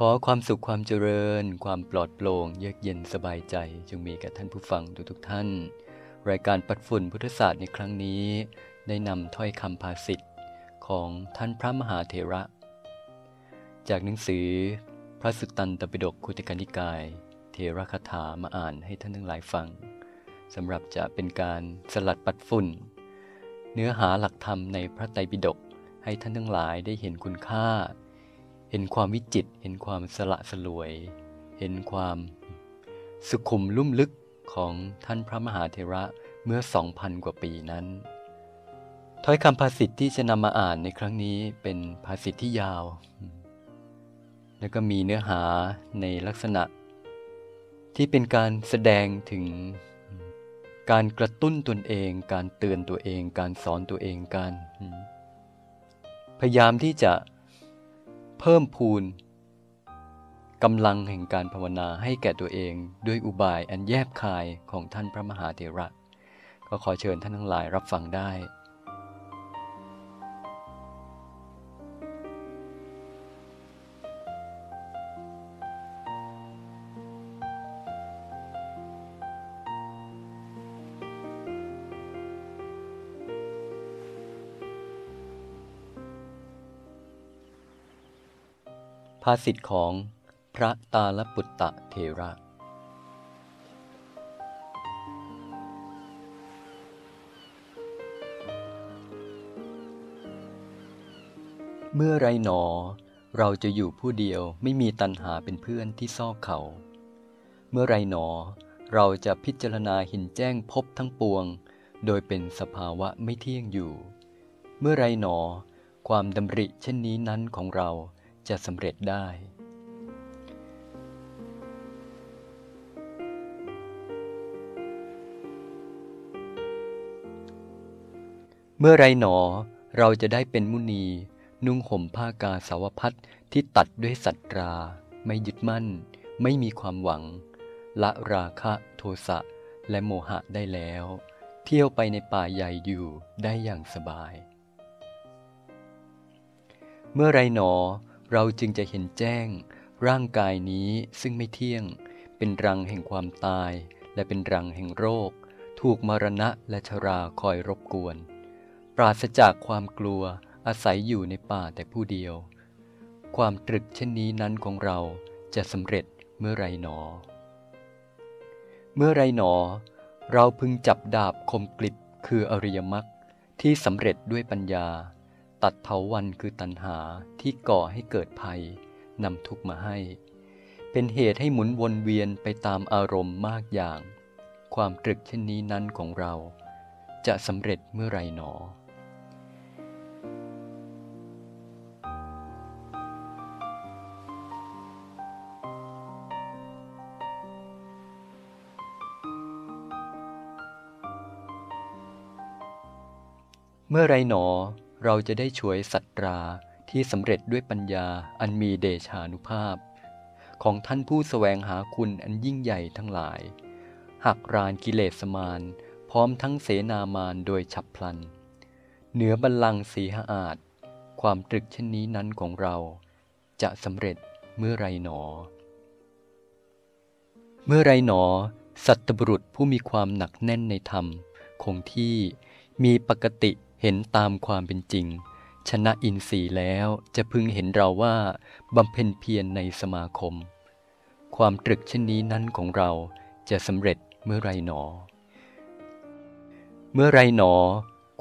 ขอความสุขความเจริญ ความปลอดโปร่งเยือกเย็นสบายใจจงมีกับท่านผู้ฟังทุกๆท่าน รายการปัดฝุ่นพุทธศาสตร์ในครั้งนี้ ได้นำถ้อยคำภาษิตของท่านพระมหาเถระ จากหนังสือ พระสุตตันตปิฎกคุติกานิกาย เทระคาถามาอ่านให้ท่านทั้งหลายฟังสำหรับจะเป็นการสลัดปัดฝุ่น เนื้อหาหลักธรรมในพระไตรปิฎกให้ท่านทั้งหลายได้เห็นคุณค่า เห็นความวิจิต เห็นความสละสลวย เห็นความสุขุมลุ่มลึกของท่านพระมหาเถระเมื่อสองพันกว่าปีนั้น ถ้อยคำภาษิตที่จะนำมาอ่านในครั้งนี้เป็นภาษิตที่ยาว แล้วก็มีเนื้อหาในลักษณะ ที่เป็นการแสดงถึงการกระตุ้นตนเอง การเตือนตัวเอง การสอนตัวเองการพยายามที่จะ เพิ่มพูนกำลังแห่งการภาวนาให้แก่ตัวเองด้วยอุบายอันแยบคายของท่านพระมหาเถระ ก็ขอเชิญท่านทั้งหลายรับฟังได้ ภาษิตของพระตาลปุตตะเทระ เมื่อไรหนอ เราจะอยู่ผู้เดียวไม่มีตันหาเป็นเพื่อนที่ซอกเขา เมื่อไรหนอ เราจะพิจารณาเห็นแจ้งพบทั้งปวง โดยเป็นสภาวะไม่เที่ยงอยู่ เมื่อไรหนอ ความดำริเช่นนี้นั้นของเรา จะสำเร็จได้ เมื่อไรหนอเราจะได้เป็นมุนี นุ่งห่มผ้ากาสาวพัดที่ตัดด้วยสัตรา ไม่ยึดมั่น ไม่มีความหวัง ละราคะโทสะและโมหะได้แล้ว เที่ยวไปในป่าใหญ่อยู่ได้อย่างสบาย เมื่อไรหนอ เราจึงจะเห็นแจ้ง ร่างกายนี้ซึ่งไม่เที่ยง เป็นรังแห่งความตาย และเป็นรังแห่งโรค ถูกมรณะและชราคอยรบกวน ปราศจากความกลัวอาศัยอยู่ในป่าแต่ผู้เดียว ความตรึกเช่นนี้นั้นของเราจะสำเร็จเมื่อไรหนอ เมื่อไรหนอ เราพึงจับดาบคมกลิบคืออริยมรรคที่สำเร็จด้วยปัญญา ตัดเถาวันคือตัณหาที่ก่อให้เกิดภัยนำทุกมาให้ เป็นเหตุให้หมุนวนเวียนไปตามอารมณ์มากอย่าง ความตรึกเช่นนี้นั้นของเรา จะสำเร็จเมื่อไรหนอเมื่อไรหนอ เราจะได้ช่วยสัตราที่สำเร็จด้วยปัญญาอันมีเดชานุภาพ ของท่านผู้สแสวงหาคุณอันยิ่งใหญ่ทั้งหลาย หักรานกิเลสมานพร้อมทั้งเสนามานโดยฉับพลัน เหนือบัลลังก์สีหอาจ ความตรึกเช่นนี้นั้นของเรา จะสำเร็จเมื่อไรหนอ เมื่อไรหนอ สัตบุรุษผู้มีความหนักแน่นในธรรม คงที่มีปกติ เห็นตามความเป็นจริง ชนะอินทรีย์แล้วจะพึงเห็นเราว่าบำเพ็ญเพียรในสมาคม ความตรึกเช่นนี้นั้นของเราจะสำเร็จเมื่อไรหนอ เมื่อไรหนอ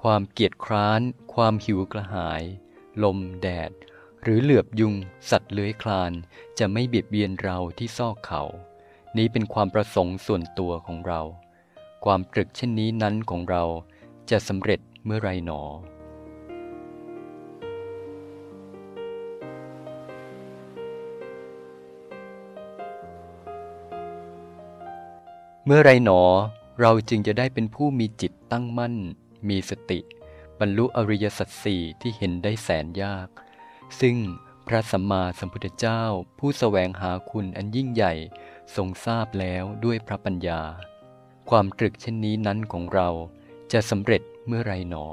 ความเกียจคร้าน ความหิวกระหาย ลมแดด หรือเหลือบยุง สัตว์เลื้อยคลาน จะไม่เบียดเบียนเราที่ซอกเขา นี้เป็นความประสงค์ส่วนตัวของเรา ความตรึกเช่นนี้นั้นของเราจะสำเร็จ เมื่อไรหนอ เมื่อไรหนอ เราจึงจะได้เป็นผู้มีจิตตั้งมั่น มีสติ บรรลุอริยสัจสี่ที่เห็นได้แสนยาก ซึ่งพระสัมมาสัมพุทธเจ้าผู้สแสวงหาคุณอันยิ่งใหญ่ทรงทราบแล้วด้วยพระปัญญา ความตรึกเช่นนี้นั้นของเรา จะสำเร็จเมื่อไรหนอ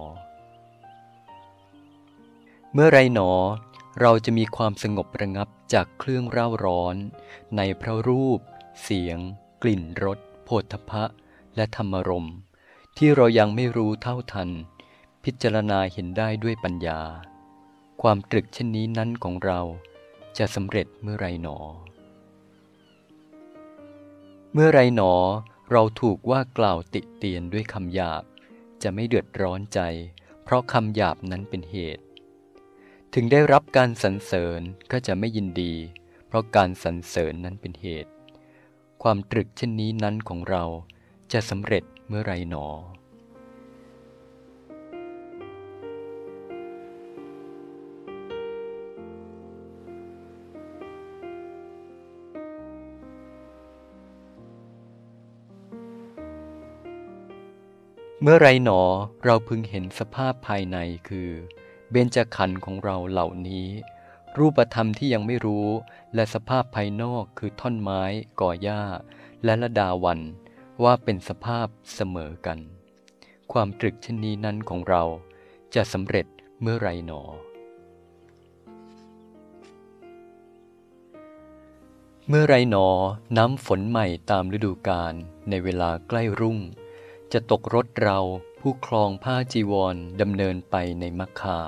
เมื่อไรหนอ เราจะมีความสงบระงับจากเครื่องเร่าร้อน ในพระรูป เสียง กลิ่นรสโผฏฐะและธรรมรม ที่เรายังไม่รู้เท่าทัน พิจารณาเห็นได้ด้วยปัญญา ความตรึกเช่นนี้นั้นของเราจะสำเร็จเมื่อไรหนอ เมื่อไรหนอเราถูกว่ากล่าวติเตียนด้วยคำหยาบ จะไม่เดือดร้อนใจ เพราะคำหยาบนั้นเป็นเหตุ ถึงได้รับการสรรเสริญก็จะไม่ยินดี เพราะการสรรเสริญนั้นเป็นเหตุ ความตรึกเช่นนี้นั้นของเราจะสำเร็จเมื่อไรหนอ เมื่อไรหนอเราพึงเห็นสภาพภายในคือ เบญจขันธ์ของเราเหล่านี้ รูปธรรมที่ยังไม่รู้ และสภาพภายนอกคือท่อนไม้ก่อหญ้า และละดาวันว่าเป็นสภาพเสมอกัน ความตรึกชนนี้นั้นของเราจะสำเร็จเมื่อไรหนอ เมื่อไรหนอน้ำฝนใหม่ตามฤดูกาลในเวลาใกล้รุ่ง จะตกรถเราผู้คลองผ้าจีวรดำเนินไปในมักคา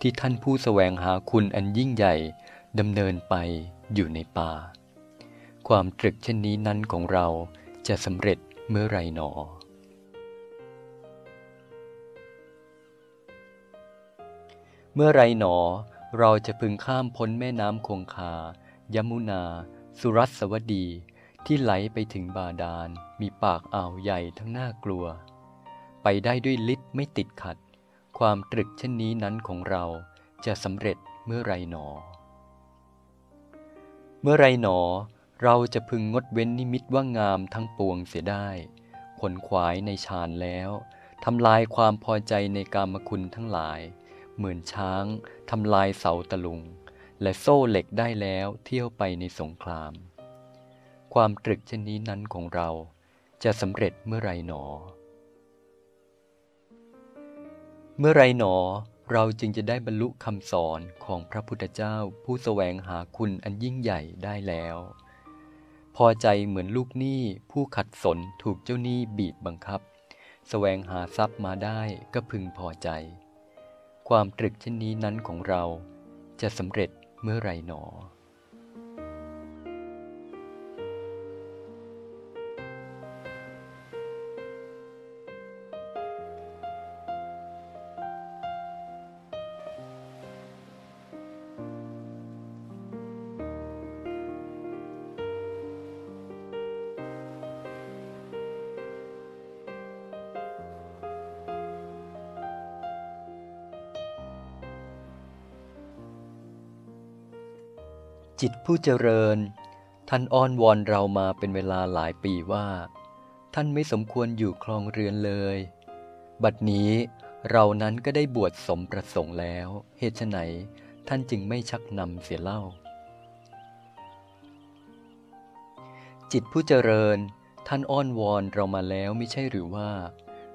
ที่ท่านผู้สแสวงหาคุณอันยิ่งใหญ่ดำเนินไปอยู่ในป่า ความตรึกเช่นนี้นั้นของเราจะสำเร็จเมื่อไรหนอ เมื่อไรหนอเราจะพึงข้ามพ้นแม่น้ำคงคา ยมุนา สุรัสวดี ที่ไหลไปถึงบาดาลมีปากอ่าวใหญ่ทั้งน่ากลัว ไปได้ด้วยฤทธิ์ไม่ติดขัด ความตรึกเช่นนี้นั้นของเราจะสำเร็จเมื่อไรหนอ เมื่อไรหนอ เราจะพึงงดเว้นนิมิตว่างามทั้งปวงเสียได้ขนขวายในฌานแล้วทำลายความพอใจในกามคุณทั้งหลาย เหมือนช้างทำลายเสาตะลุง และโซ่เหล็กได้แล้วเที่ยวไปในสงคราม ความตรึกเช่นนี้นั้นของเราจะสำเร็จเมื่อไรหนอ เมื่อไรหนอเราจึงจะได้บรรลุคำสอนของพระพุทธเจ้าผู้สแสวงหาคุณอันยิ่งใหญ่ได้แล้ว พอใจเหมือนลูกหนี้ผู้ขัดสนถูกเจ้าหนี้บีบบังคับสแสวงหาทรัพย์มาได้ก็พึงพอใจ ความตรึกเช่นนี้นั้นของเราจะสำเร็จเมื่อไรหนอ จิตผู้เจริญ ท่านอ้อนวอนเรามาเป็นเวลาหลายปีว่า ท่านไม่สมควรอยู่คลองเรือนเลย บัดนี้เรานั้นก็ได้บวชสมประสงค์แล้ว เหตุไนท่านจึงไม่ชักนำเสียเล่า จิตผู้เจริญ ท่านอ้อนวอนเรามาแล้วไม่ใช่หรือว่า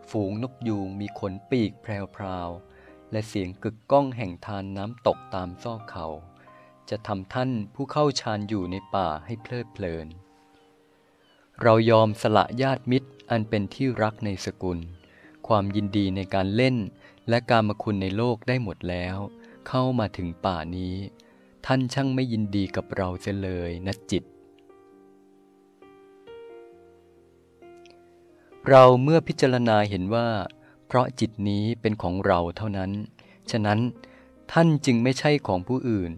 ฝูงนกยูงมีขนปีกแพรวๆและเสียงกึกก้องแห่งทานน้ำตกตามซอกเขา จะทำท่านผู้เข้าฌานอยู่ในป่าให้เพลิดเพลิน เรายอมสละญาติมิตรอันเป็นที่รักในสกุล ความยินดีในการเล่นและการมคุณในโลกได้หมดแล้ว เข้ามาถึงป่านี้ ท่านช่างไม่ยินดีกับเราเสียเลยนะจิต เราเมื่อพิจารณาเห็นว่า เพราะจิตนี้เป็นของเราเท่านั้น ฉะนั้นท่านจึงไม่ใช่ของผู้อื่น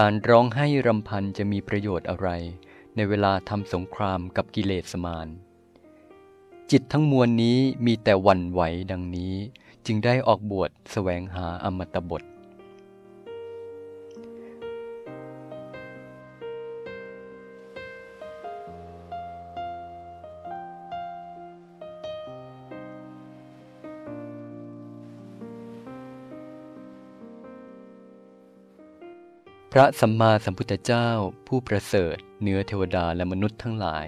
การร้องไห้รำพันจะมีประโยชน์อะไร ในเวลาทำสงครามกับกิเลสมารจิตทั้งมวลนี้มีแต่วันไหวดังนี้ จึงได้ออกบวชแสวงหาอมตะบท พระสัมมาสัมพุทธเจ้า ผู้ประเสริฐเหนือเทวดาและมนุษย์ทั้งหลาย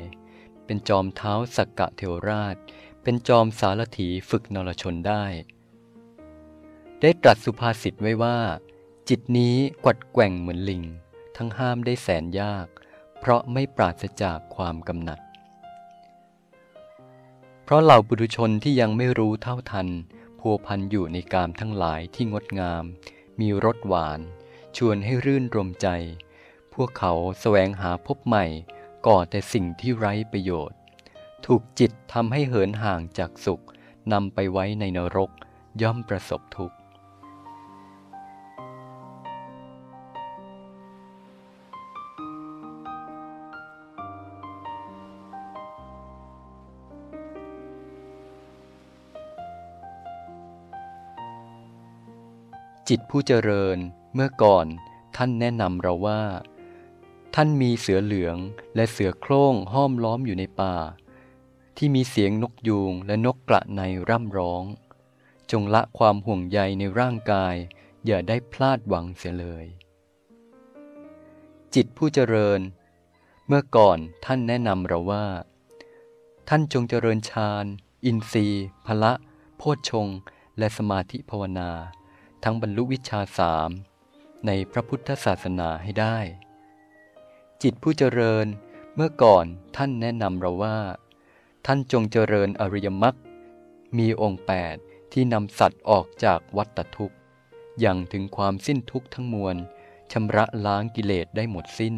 เป็นจอมเท้าสักกะเทวราช เป็นจอมสารถีฝึกนรชนได้ ได้ตรัสสุภาษิตไว้ว่า จิตนี้กวัดแกว่งเหมือนลิง ทั้งห้ามได้แสนยาก เพราะไม่ปราศจากความกำหนัด เพราะเหล่าบุรุชนที่ยังไม่รู้เท่าทันพัวพันอยู่ในกามทั้งหลายที่งดงาม มีรสหวาน ชวนให้รื่นรมใจ พวกเขาแสวงหาพบใหม่ก่อแต่สิ่งที่ไร้ประโยชน์ ถูกจิตทำให้เหินห่างจากสุขนำไปไว้ในนรกย่อมประสบทุกข์จิตผู้เจริญ เมื่อก่อนท่านแนะนำเราว่า ท่านมีเสือเหลืองและเสือโคร่งห้อมล้อมอยู่ในป่า ที่มีเสียงนกยูงและนกกระในร่ำร้อง จงละความห่วงใยในร่างกาย อย่าได้พลาดหวังเสียเลย จิตผู้เจริญ เมื่อก่อนท่านแนะนำเราว่า ท่านจงเจริญฌานอินทรีย์พละ โพชฌงและสมาธิภาวนา ทั้งบรรลุวิชาสาม ในพระพุทธศาสนาให้ได้ จิตผู้เจริญเมื่อก่อนท่านแนะนำเราว่า ท่านจงเจริญอริยมรรคมีองค์แปดที่นำสัตว์ออกจากวัฏทุกข์อย่างถึงความสิ้นทุกข์ทั้งมวลชำระล้างกิเลสได้หมดสิ้น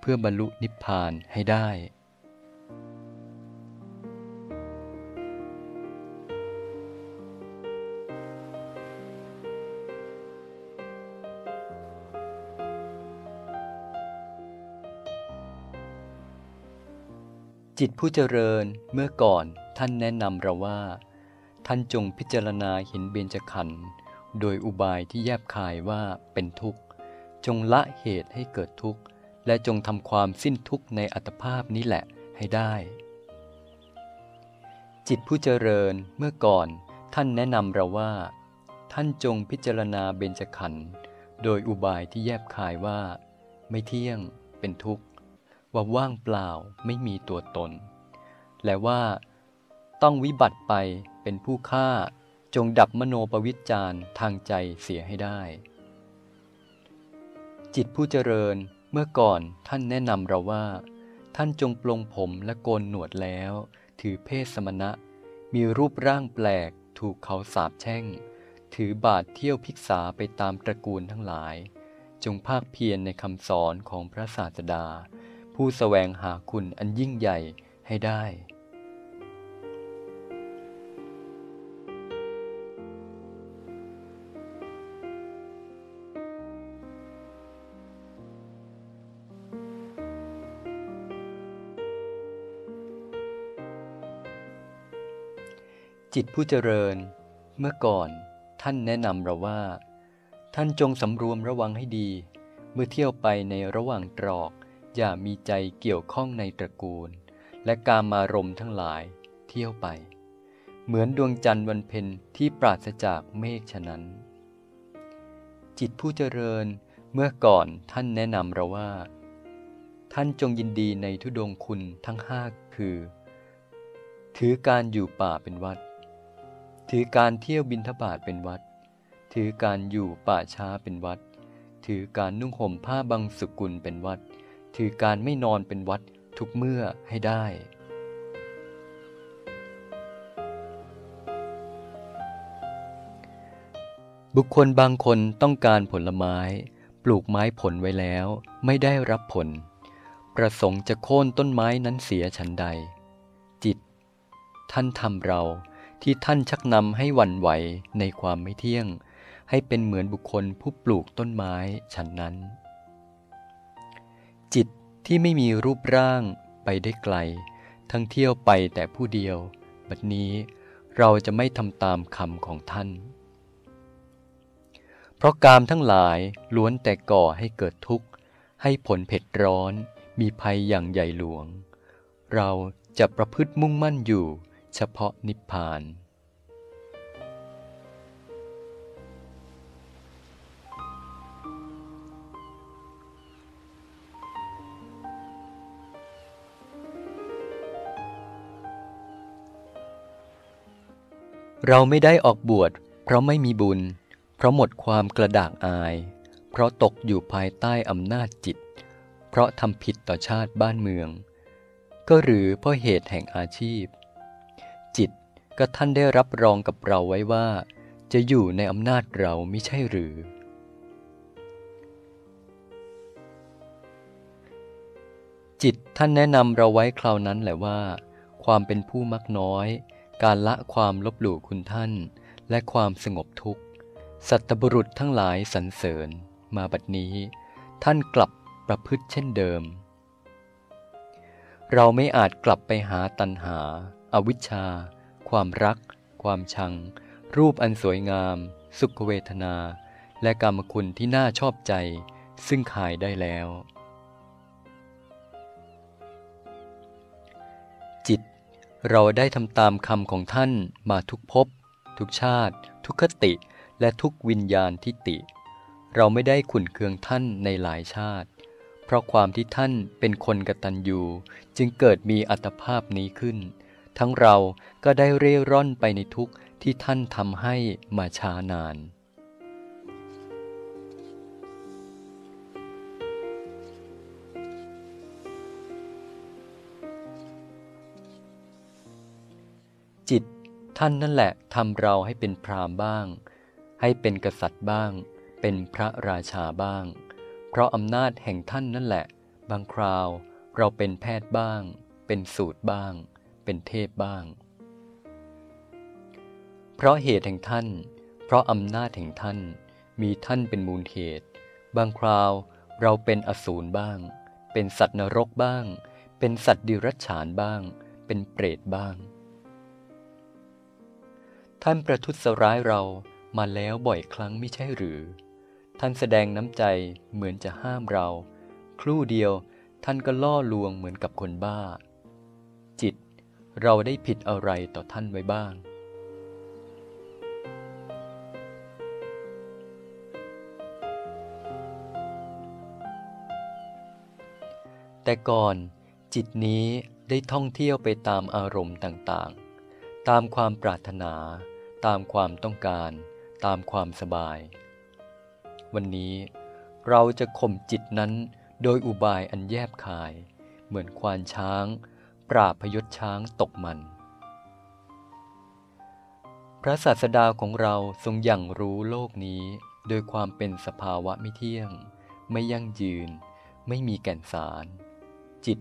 เพื่อบรรลุนิพพานให้ได้ จิตผู้เจริญเมื่อก่อนท่านแนะนำเราว่า ท่านจงพิจารณาเห็นเบญจขันธ์โดยอุบายที่แยบคายว่าเป็นทุกข์ จงละเหตุให้เกิดทุกข์ และจงทำความสิ้นทุกข์ในอัตภาพนี้แหละให้ได้ จิตผู้เจริญเมื่อก่อนท่านแนะนำเราว่า ท่านจงพิจารณาเบญจขันธ์โดยอุบายที่แยบคายว่า ไม่เที่ยงเป็นทุกข์ ว่าว่างเปล่าไม่มีตัวตน และว่า ต้องวิบัติไปเป็นผู้ฆ่า จงดับมโนปวิจารทางใจเสียให้ได้ จิตผู้เจริญเมื่อก่อนท่านแนะนำเราว่า ท่านจงปลงผมและโกนหนวดแล้ว ถือเพศสมณะ มีรูปร่างแปลกถูกเขาสาบแช่ง ถือบาทเที่ยวพิกษาไปตามตระกูลทั้งหลาย จงภาคเพียรในคำสอนของพระศาสดา ผู้สแสวงหาคุณอันยิ่งใหญ่ให้ได้ จิตผู้เจริญ เมื่อก่อนท่านแนะนำเราว่า ท่านจงสำรวมระวังให้ดี เมื่อเที่ยวไปในระหว่างตรอก อย่ามีใจเกี่ยวข้องในตระกูล และการมารมทั้งหลายเที่ยวไป เหมือนดวงจันทร์วันเพ็ญที่ปราศจากเมฆฉะนั้น จิตผู้เจริญเมื่อก่อนท่านแนะนำเราว่า ท่านจงยินดีในทุดงคุณทั้งห้าคือ ถือการอยู่ป่าเป็นวัด ถือการเที่ยวบินทบาทเป็นวัด ถือการอยู่ป่าช้าเป็นวัด ถือการนุ่งห่มผ้าบางสุกุลเป็นวัด ถือการไม่นอนเป็นวัดทุกเมื่อให้ได้ บุคคลบางคนต้องการผลไม้ ปลูกไม้ผลไว้แล้ว ไม่ได้รับผล ประสงค์จะโค่นต้นไม้นั้นเสียฉันใด จิต ท่านทำเราที่ท่านชักนำให้วันไหวในความไม่เที่ยง ให้เป็นเหมือนบุคคลผู้ปลูกต้นไม้ฉันนั้น จิตที่ไม่มีรูปร่างไปได้ไกล ทั้งเที่ยวไปแต่ผู้เดียว บัดนี้เราจะไม่ทำตามคำของท่าน เพราะกามทั้งหลายล้วนแต่ก่อให้เกิดทุกข์ ให้ผลเผ็ดร้อนมีภัยอย่างใหญ่หลวง เราจะประพฤติมุ่งมั่นอยู่เฉพาะนิพพาน เราไม่ได้ออกบวช เพราะไม่มีบุญ เพราะหมดความกระด่ากอาย เพราะตกอยู่ภายใต้อำนาจจิต เพราะทำผิดต่อชาติบ้านเมือง ก็หรือเพราะเหตุแห่งอาชีพ จิตก็ท่านได้รับรองกับเราไว้ว่า จะอยู่ในอำนาจเราไม่ใช่หรือจิตท่านแนะนำเราไว้คราวนั้นแหละว่า ความเป็นผู้มักน้อย การละความลบหลู่คุณท่าน และความสงบทุกข์ สัตบุรุษทั้งหลายสรรเสริญ มาบัดนี้ ท่านกลับประพฤติเช่นเดิม เราไม่อาจกลับไปหาตัณหาอาวิชชา ความรัก ความชัง รูปอันสวยงาม สุขเวทนา และกรรมคุณที่น่าชอบใจ ซึ่งขายได้แล้ว เราได้ทำตามคำของท่านมาทุกภพทุกชาติ ทุกคติ และทุกวิญญาณทิติ เราไม่ได้ขุนเคืองท่านในหลายชาติ เพราะความที่ท่านเป็นคนกตัญญูจึงเกิดมีอัตภาพนี้ขึ้น ทั้งเราก็ได้เร่ร่อนไปในทุกที่ท่านทำให้มาช้านาน จิต ท่านนั่นแหละทำเราให้เป็นพรามบ้าง ให้เป็นกษัตริย์บ้าง เป็นพระราชาบ้าง เพราะอำนาจแห่งท่านนั่นแหละ บางคราวเราเป็นแพทย์บ้าง เป็นสูตรบ้าง เป็นเทพบ้าง เพราะเหตุแห่งท่าน เพราะอำนาจแห่งท่าน มีท่านเป็นมูลเหตุ บางคราวเราเป็นอสูรบ้าง เป็นสัตว์นรกบ้าง เป็นสัตว์ดิรัจฉานบ้าง เป็นเปรตบ้าง ท่านประทุษร้ายเรามาแล้วบ่อยครั้งไม่ใช่หรือ ท่านแสดงน้ำใจเหมือนจะห้ามเรา ครู่เดียวท่านก็ล่อลวงเหมือนกับคนบ้า จิตเราได้ผิดอะไรต่อท่านไว้บ้าง แต่ก่อนจิตนี้ได้ท่องเที่ยวไปตามอารมณ์ต่างๆ ตามความปรารถนา ตามความต้องการ ตามความสบาย วันนี้เราจะข่มจิตนั้นโดยอุบายอันแยบคาย เหมือนควานช้าง ปราบพยศช้างตกมัน พระศาสดาของเราทรงอย่างรู้โลกนี้ โดยความเป็นสภาวะไม่เที่ยง ไม่ยั่งยืน ไม่มีแก่นสาร จิต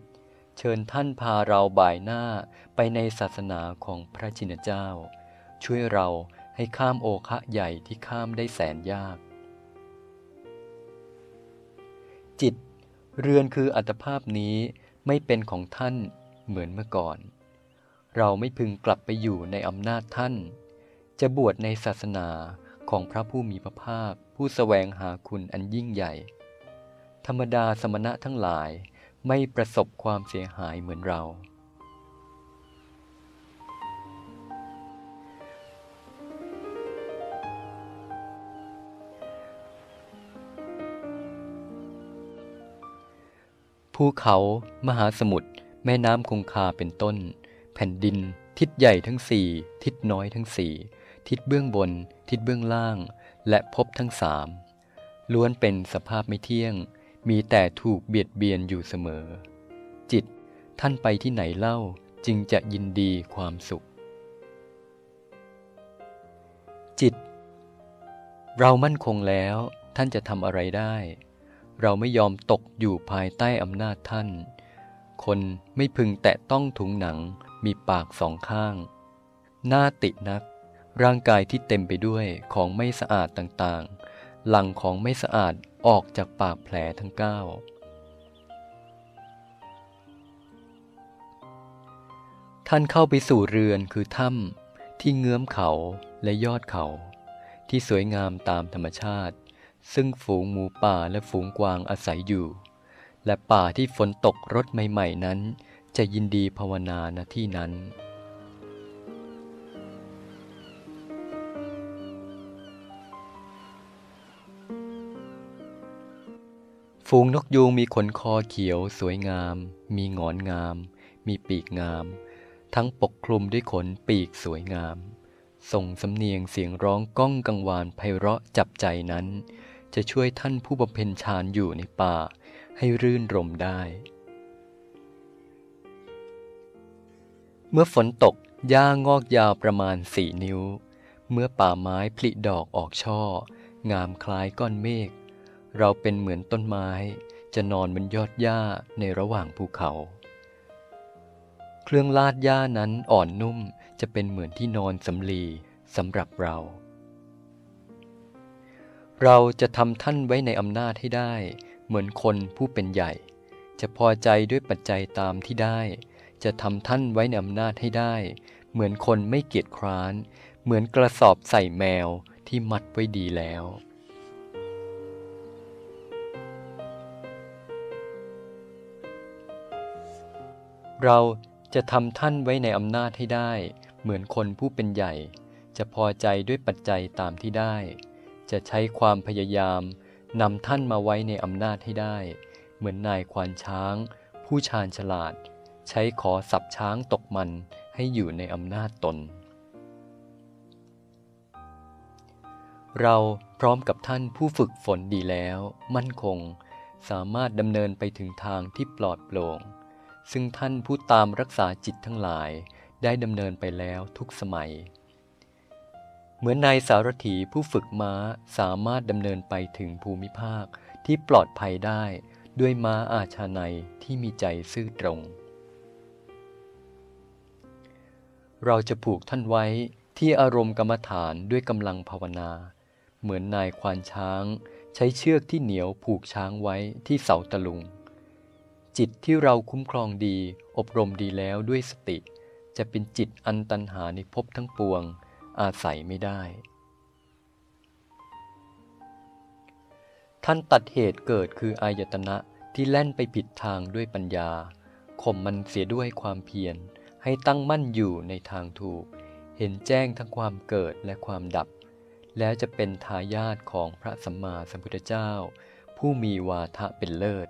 เชิญท่านพาเราบ่ายหน้าไปในศาสนาของพระชินเจ้า ช่วยเราให้ข้ามโอคะใหญ่ที่ข้ามได้แสนยาก จิต เรือนคืออัตภาพนี้ไม่เป็นของท่านเหมือนเมื่อก่อน เราไม่พึงกลับไปอยู่ในอำนาจท่าน จะบวชในศาสนาของพระผู้มีพระภาคผู้สแสวงหาคุณอันยิ่งใหญ่ ธรรมดาสมณะทั้งหลาย ไม่ประสบความเสียหายเหมือนเราภูเขา มหาสมุทร แม่น้ำคงคาเป็นต้น แผ่นดิน ทิศใหญ่ทั้งสี่ ทิศน้อยทั้งสี่ ทิศเบื้องบน ทิศเบื้องล่าง และพบทั้งสาม ล้วนเป็นสภาพไม่เที่ยง มีแต่ถูกเบียดเบียนอยู่เสมอ จิตท่านไปที่ไหนเล่าจึงจะยินดีความสุข จิต เรามั่นคงแล้วท่านจะทำอะไรได้ เราไม่ยอมตกอยู่ภายใต้อำนาจท่าน คนไม่พึงแตะต้องถุงหนังมีปากสองข้าง หน้าตินัก ร่างกายที่เต็มไปด้วยของไม่สะอาดต่างๆ หลังของไม่สะอาด ออกจากปากแผลทั้งเก้าท่านเข้าไปสู่เรือนคือถ้ำที่เงื้อมเขาและยอดเขา ที่สวยงามตามธรรมชาติ ซึ่งฝูงหมูป่าและฝูงกวางอาศัยอยู่ และป่าที่ฝนตกรถใหม่ ๆ นั้น จะยินดีภาวนาณที่นั้น ฝูงนกยูงมีขนคอเขียวสวยงาม มีงอนงาม มีปีกงาม ทั้งปกคลุมด้วยขนปีกสวยงาม ส่งสำเนียงเสียงร้องก้องกังวานไพเราะจับใจนั้น จะช่วยท่านผู้บำเพ็ญฌานอยู่ในป่า ให้รื่นรมได้ เมื่อฝนตกหญ้างอกยาวประมาณสี่นิ้ว เมื่อป่าไม้ผลิดอกออกช่อ งามคล้ายก้อนเมฆ เราเป็นเหมือนต้นไม้ จะนอนบนยอดหญ้าในระหว่างภูเขา เครื่องลาดหญ้านั้นอ่อนนุ่มจะเป็นเหมือนที่นอนสำลีสำหรับเรา เราจะทำท่านไว้ในอำนาจให้ได้ เหมือนคนผู้เป็นใหญ่ จะพอใจด้วยปัจจัยตามที่ได้ จะทำท่านไว้ในอำนาจให้ได้ เหมือนคนไม่เกียจคร้าน เหมือนกระสอบใส่แมวที่มัดไว้ดีแล้ว เราจะทำท่านไว้ในอำนาจให้ได้ เหมือนคนผู้เป็นใหญ่ จะพอใจด้วยปัจจัยตามที่ได้ จะใช้ความพยายามนำท่านมาไว้ในอำนาจให้ได้ เหมือนนายควานช้าง ผู้ชาญฉลาด ใช้ขอสับช้างตกมันให้อยู่ในอำนาจตน เราพร้อมกับท่านผู้ฝึกฝนดีแล้ว มั่นคง สามารถดำเนินไปถึงทางที่ปลอดโปร่ง ซึ่งท่านผู้ตามรักษาจิตทั้งหลายได้ดำเนินไปแล้วทุกสมัย เหมือนนายสารถีผู้ฝึกม้าสามารถดำเนินไปถึงภูมิภาคที่ปลอดภัยได้ด้วยม้าอาชาในที่มีใจซื่อตรง เราจะผูกท่านไว้ที่อารมณ์กรรมฐานด้วยกำลังภาวนา เหมือนนายควานช้าง ใช้เชือกที่เหนียวผูกช้างไว้ที่เสาตะลุง จิตที่เราคุ้มครองดี อบรมดีแล้วด้วยสติ จะเป็นจิตอันตันหาในภพทั้งปวง อาศัยไม่ได้ ท่านตัดเหตุเกิดคืออายตนะที่แล่นไปผิดทางด้วยปัญญาข่มมันเสียด้วยความเพียรให้ตั้งมั่นอยู่ในทางถูก เห็นแจ้งทั้งความเกิดและความดับ แล้วจะเป็นทายาทของพระสัมมาสัมพุทธเจ้า ผู้มีวาทะเป็นเลิศ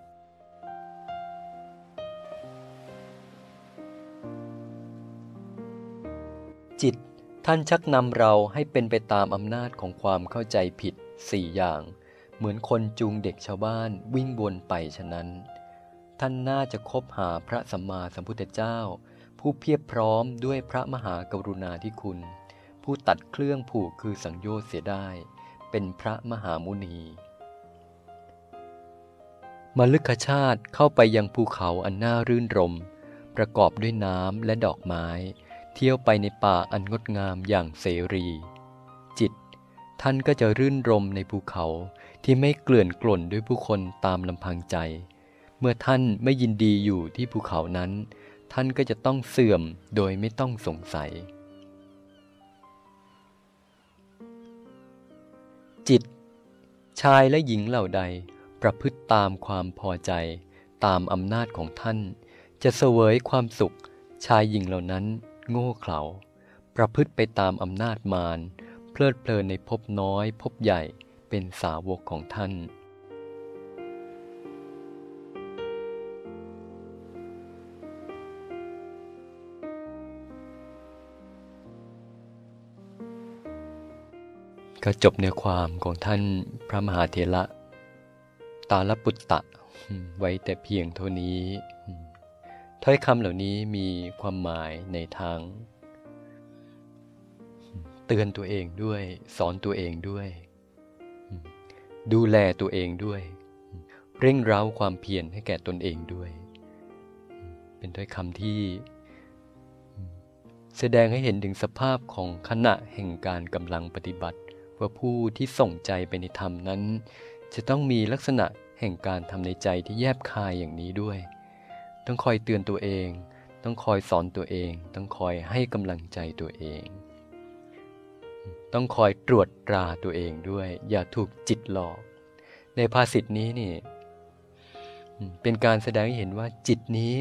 จิตท่านชักนำเราให้เป็นไปตามอำนาจของความเข้าใจผิดสี่อย่าง เหมือนคนจูงเด็กชาวบ้านวิ่งวนไปฉะนั้น ท่านน่าจะคบหาพระสัมมาสัมพุทธเจ้า ผู้เพียบพร้อมด้วยพระมหากรุณาธิคุณ ผู้ตัดเครื่องผูกคือสังโยชน์เสียได้ เป็นพระมหามุนีมลึกชาติเข้าไปยังภูเขาอันน่ารื่นรม ประกอบด้วยน้ำและดอกไม้ เที่ยวไปในป่าอันงดงามอย่างเสรี จิต ท่านก็จะรื่นรมในภูเขาที่ไม่เกลื่อนกล่นด้วยผู้คนตามลำพังใจ เมื่อท่านไม่ยินดีอยู่ที่ภูเขานั้น ท่านก็จะต้องเสื่อมโดยไม่ต้องสงสัย จิต ชายและหญิงเหล่าใดประพฤติตามความพอใจ ตามอำนาจของท่าน จะเสวยความสุข ชายหญิงเหล่านั้น โง่เขลาประพฤติไปตามอำนาจมารเพลิดเพลินในภพน้อยภพใหญ่เป็นสาวกของท่าน ก็จบเนื้อความของท่านพระมหาเถระตาลปุตตะ ไว้แต่เพียงเท่านี้ ถ้อยคำเหล่านี้มีความหมายในทางเตือนตัวเองด้วย สอนตัวเองด้วย ดูแลตัวเองด้วย เร่งเร้าความเพียรให้แก่ตนเองด้วย เป็นถ้อยคำที่ แสดงให้เห็นถึงสภาพของขณะแห่งการกำลังปฏิบัติว่าผู้ที่ส่งใจไปในธรรมนั้น จะต้องมีลักษณะแห่งการทำในใจที่แยบคายอย่างนี้ด้วย ต้องคอยเตือนตัวเอง ต้องคอยสอนตัวเอง ต้องคอยให้กำลังใจตัวเอง ต้องคอยตรวจตราตัวเองด้วย อย่าถูกจิตหลอก ในภาษิตนี้นี่เป็นการแสดงให้เห็นว่าจิตนี้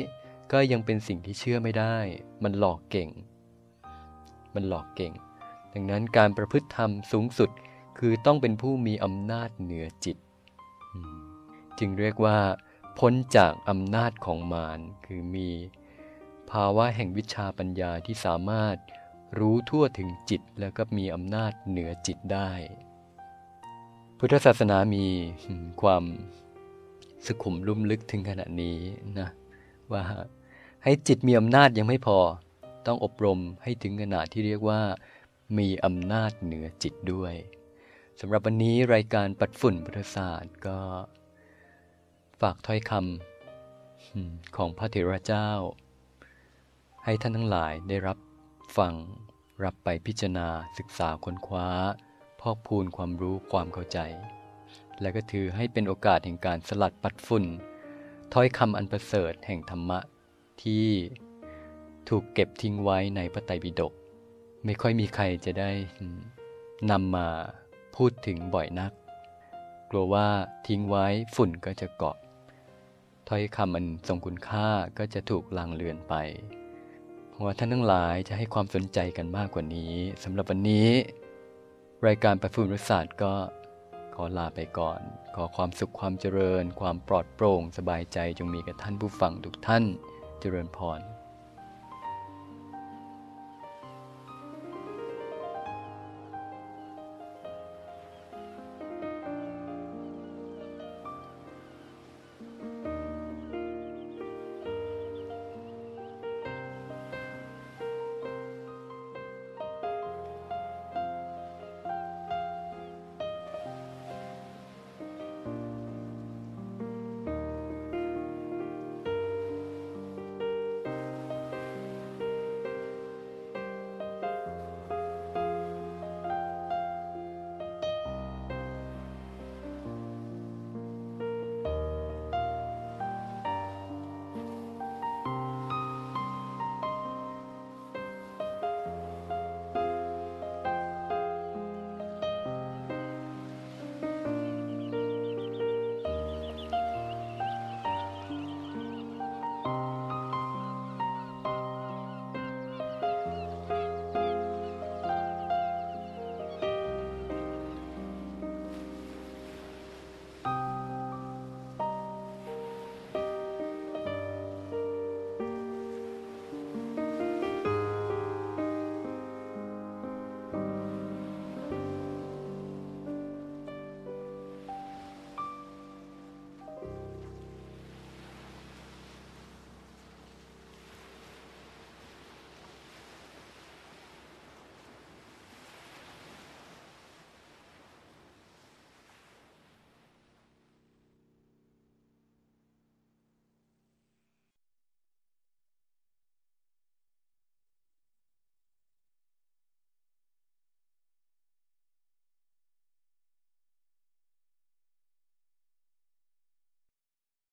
ก็ยังเป็นสิ่งที่เชื่อไม่ได้ มันหลอกเก่ง มันหลอกเก่ง ดังนั้นการประพฤติธรรมสูงสุดคือต้องเป็นผู้มีอำนาจเหนือจิต จึงเรียกว่า พ้นจากอำนาจของมารคือมี ภาวะแห่งวิชาปัญญาที่สามารถรู้ทั่วถึงจิตแล้วก็มีอำนาจเหนือจิตได้ พุทธศาสนามีความสุขุมลุ่มลึกถึงขนาดนี้นะว่าให้จิตมีอำนาจยังไม่พอ ต้องอบรมให้ถึงขนาดที่เรียกว่า มีอำนาจเหนือจิตด้วยสำหรับวันนี้รายการปัดฝุ่นพุทธศาสตร์ก็ ฝากถ้อยคำของพระเถระเจ้า ให้ท่านทั้งหลายได้รับฟัง รับไปพิจารณาศึกษาค้นคว้า พอกพูนความรู้ความเข้าใจ และก็ถือให้เป็นโอกาสแห่งการสลัดปัดฝุ่น ถ้อยคำอันประเสริฐแห่งธรรมะที่ถูกเก็บทิ้งไว้ในพระไตรปิฎกไม่ค่อยมีใครจะได้นำมาพูดถึงบ่อยนัก กลัวว่าทิ้งไว้ฝุ่นก็จะเกาะ ถ้อยคำอันทรงคุณค่าก็จะถูกลางเลือนไปเพราะว่าท่านทั้งหลายจะให้ความสนใจกันมากกว่านี้สำหรับวันนี้ รายการประฟูนรศาสตร์ก็ขอลาไปก่อน ขอความสุขความเจริญ ความปลอดโปร่ง สบายใจจงมีกับท่านผู้ฟังทุกท่านเจริญพร